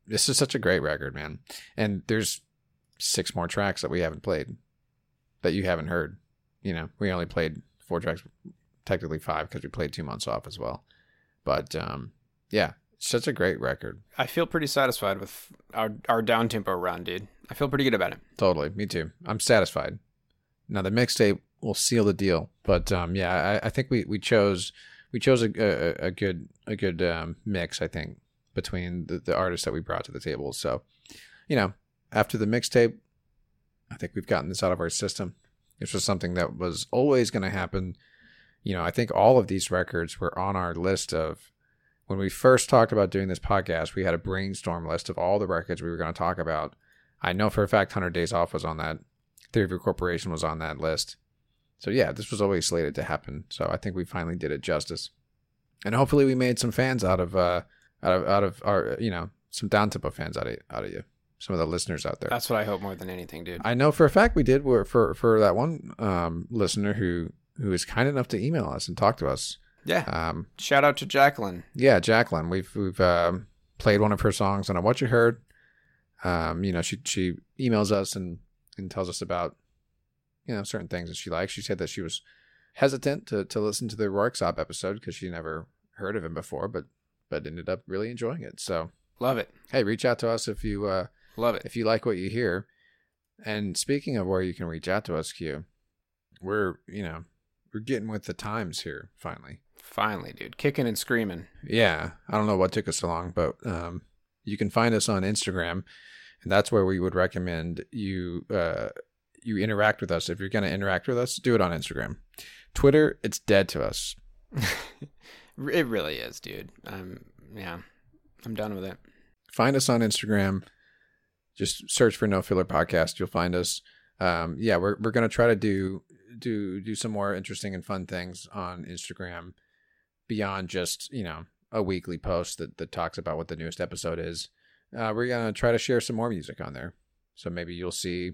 this is such a great record, man. And there's six more tracks that we haven't played that you haven't heard. You know, we only played four tracks, technically five because we played two months off as well. But um, yeah, such a great record. I feel pretty satisfied with our our down tempo run, dude. I feel pretty good about it. Totally, me too. I'm satisfied. Now the mixtape will seal the deal, but um, yeah, I, I think we, we chose we chose a, a, a good a good um, mix. I think between the, the artists that we brought to the table. So, you know, after the mixtape, I think we've gotten this out of our system. This was something that was always going to happen. You know, I think all of these records were on our list of when we first talked about doing this podcast. We had a brainstorm list of all the records we were going to talk about. I know for a fact 100 Days Off was on that. Thievery Corporation was on that list. So yeah, this was always slated to happen. So I think we finally did it justice. And hopefully we made some fans out of uh out of out of our you know, some down tempo fans out of out of you. Some of the listeners out there. That's what I hope more than anything, dude. I know for a fact we did We're- for for that one um listener who who was kind enough to email us and talk to us. yeah. Um Shout out to Jacqueline. yeah, Jacqueline. We've we've um, played one of her songs on a What You Heard. Um, you know, she she emails us and and tells us about you know certain things that she likes. She said that she was hesitant to to listen to the Rorschach episode because she never heard of him before, but but ended up really enjoying it. So Love it. hey, reach out to us if you uh, Love it. if you like what you hear. And speaking of where you can reach out to us, Q, we're you know we're getting with the times here finally. Finally, dude. Kicking and screaming. Yeah, I don't know what took us so long, but um, you can find us on Instagram, and that's where we would recommend you uh, you interact with us. If you're going to interact with us, do it on Instagram. Twitter, it's dead to us. it really is, dude. Um, yeah. I'm done with it. Find us on Instagram. Just search for No Filler Podcast. You'll find us. Um, yeah, we're we're gonna try to do do do some more interesting and fun things on Instagram beyond just you know a weekly post that that talks about what the newest episode is. Uh, we're gonna try to share some more music on there. So maybe you'll see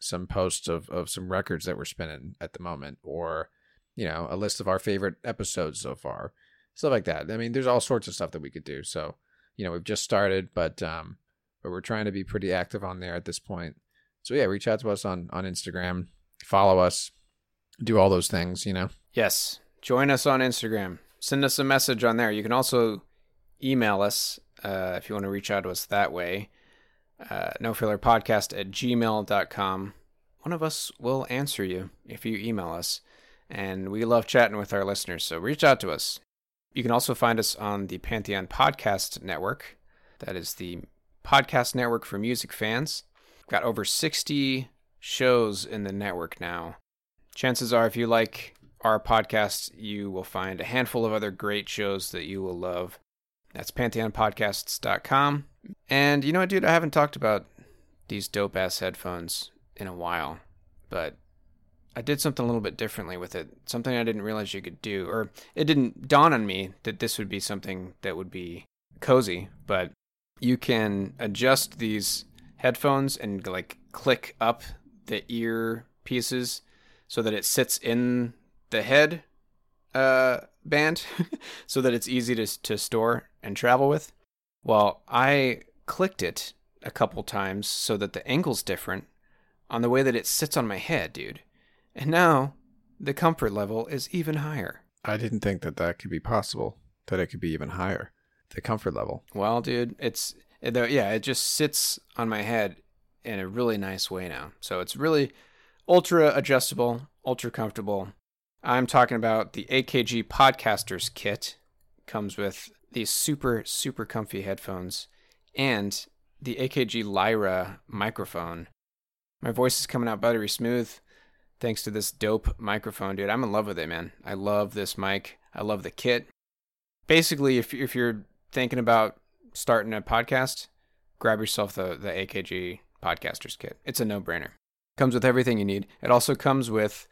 some posts of of some records that we're spinning at the moment, or you know a list of our favorite episodes so far, stuff like that. I mean, there's all sorts of stuff that we could do. So you know we've just started but um but we're trying to be pretty active on there at this point so yeah reach out to us on on instagram follow us do all those things you know Yes. Join us on Instagram. Send us a message on there. You can also email us uh, if you want to reach out to us that way. Uh, no filler podcast at gmail.com. One of us will answer you if you email us. And we love chatting with our listeners, so reach out to us. You can also find us on the Pantheon Podcast Network. That is the podcast network for music fans. Got over 60 shows in the network now. Chances are, if you like our podcast, you will find a handful of other great shows that you will love. That's pantheonpodcasts.com. And you know what, dude? I haven't talked about these dope ass headphones in a while, but I did something a little bit differently with it. Something I didn't realize you could do, or it didn't dawn on me that this would be something that would be cozy. But you can adjust these headphones and like click up the ear pieces so that it sits in the head uh, band, so that it's easy to to store and travel with. Well, I clicked it a couple times so that the angle's different on the way that it sits on my head, dude. And now the comfort level is even higher. I didn't think that that could be possible. That it could be even higher. The comfort level. Well, dude, it's yeah, it just sits on my head in a really nice way now. So it's really ultra adjustable, ultra comfortable. I'm talking about the AKG Podcasters kit. Comes with these super super comfy headphones and the AKG Lyra microphone. My voice is coming out buttery smooth thanks to this dope microphone, dude. I'm in love with it, man. I love this mic. I love the kit. Basically, if if you're thinking about starting a podcast, grab yourself the the AKG Podcasters kit. It's a no-brainer. Comes with everything you need. It also comes with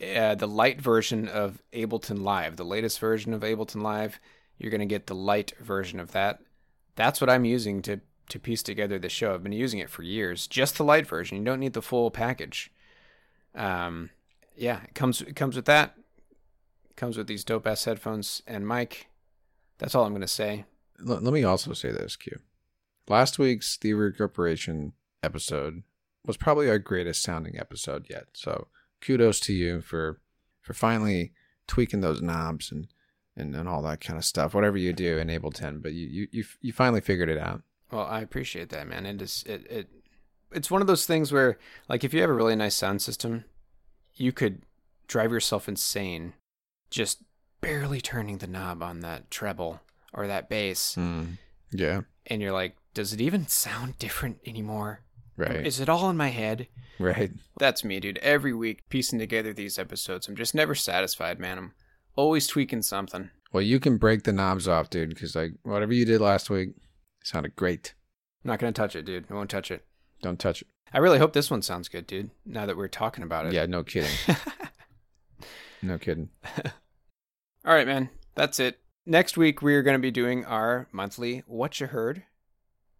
uh, the light version of Ableton Live, the latest version of Ableton Live. You're gonna get the light version of that. That's what I'm using to to piece together the show. I've been using it for years. Just the light version. You don't need the full package. Um, yeah, it comes it comes with that. It comes with these dope ass headphones and mic. That's all I'm gonna say. L- let me also say this, Q. Last week's Thievery Corporation episode was probably our greatest sounding episode yet. So kudos to you for for finally tweaking those knobs and, and, and all that kind of stuff. Whatever you do in Ableton, but you, you, you, you finally figured it out. Well, I appreciate that, man. It is it it it's one of those things where like if you have a really nice sound system, you could drive yourself insane just barely turning the knob on that treble or that bass Mm. Yeah. and you're like, does it even sound different anymore? Right. Is it all in my head? right. That's me, dude. Every week piecing together these episodes. I'm just never satisfied, man. I'm always tweaking something. Well, you can break the knobs off, dude, because like whatever you did last week sounded great. I'm not gonna touch it, dude. I won't touch it. Don't touch it. I really hope this one sounds good, dude. Now that we're talking about it. Yeah, no kidding. no kidding. All right, man. That's it. Next week, we're going to be doing our monthly What You Heard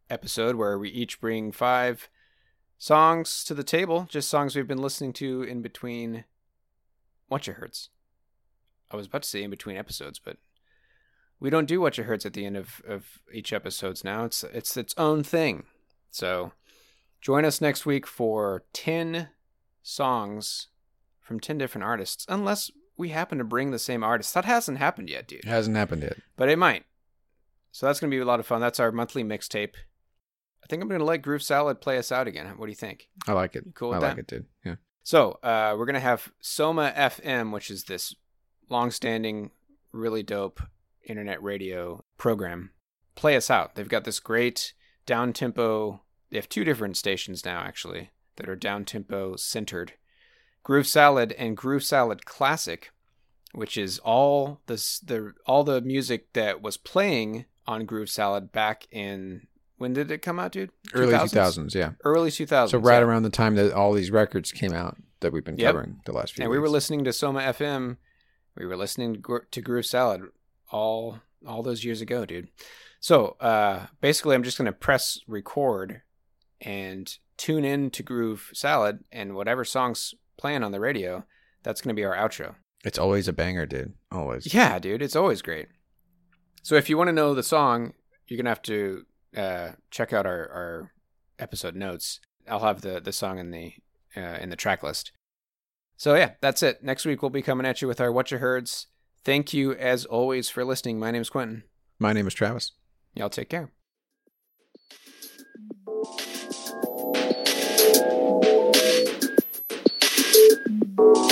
episode where we each bring five songs to the table, just songs we've been listening to in between What You Heards. I was about to say in between episodes, but we don't do What You Heards at the end of, of each episodes now. It's it's its own thing. So join us next week for 10 songs from 10 different artists, unless we happen to bring the same artist. That hasn't happened yet, dude. It hasn't happened yet. But it might. So that's going to be a lot of fun. That's our monthly mixtape. I think I'm going to let Groove Salad play us out again. What do you think? I like it. You cool I like that? it, dude. Yeah. So uh, we're going to have Soma FM, which is this long-standing, really dope internet radio program, play us out. They've got this great down-tempo. They have two different stations now, actually, that are down-tempo centered. Groove Salad and Groove Salad Classic, which is all this the all the music that was playing on Groove Salad back in when did it come out, dude? Early 2000s, yeah. Early 2000s. So right yeah. around the time that all these records came out that we've been Yep. covering the last few years. and we were listening to Soma FM. We were listening to Gro- to Groove Salad all all those years ago, dude. So uh, basically, I'm just gonna press record and tune in to Groove Salad and whatever songs playing on the radio. That's gonna be our outro. It's always a banger, dude. Always. Yeah, dude, it's always great. So if you want to know the song, you're gonna have to uh, check out our, our episode notes. I'll have the the song in the uh, in the track list. So yeah, that's it. Next week we'll be coming at you with our Whatcha Herds. Thank you as always for listening. My name is Quentin. My name is Travis. Y'all take care. Thank you.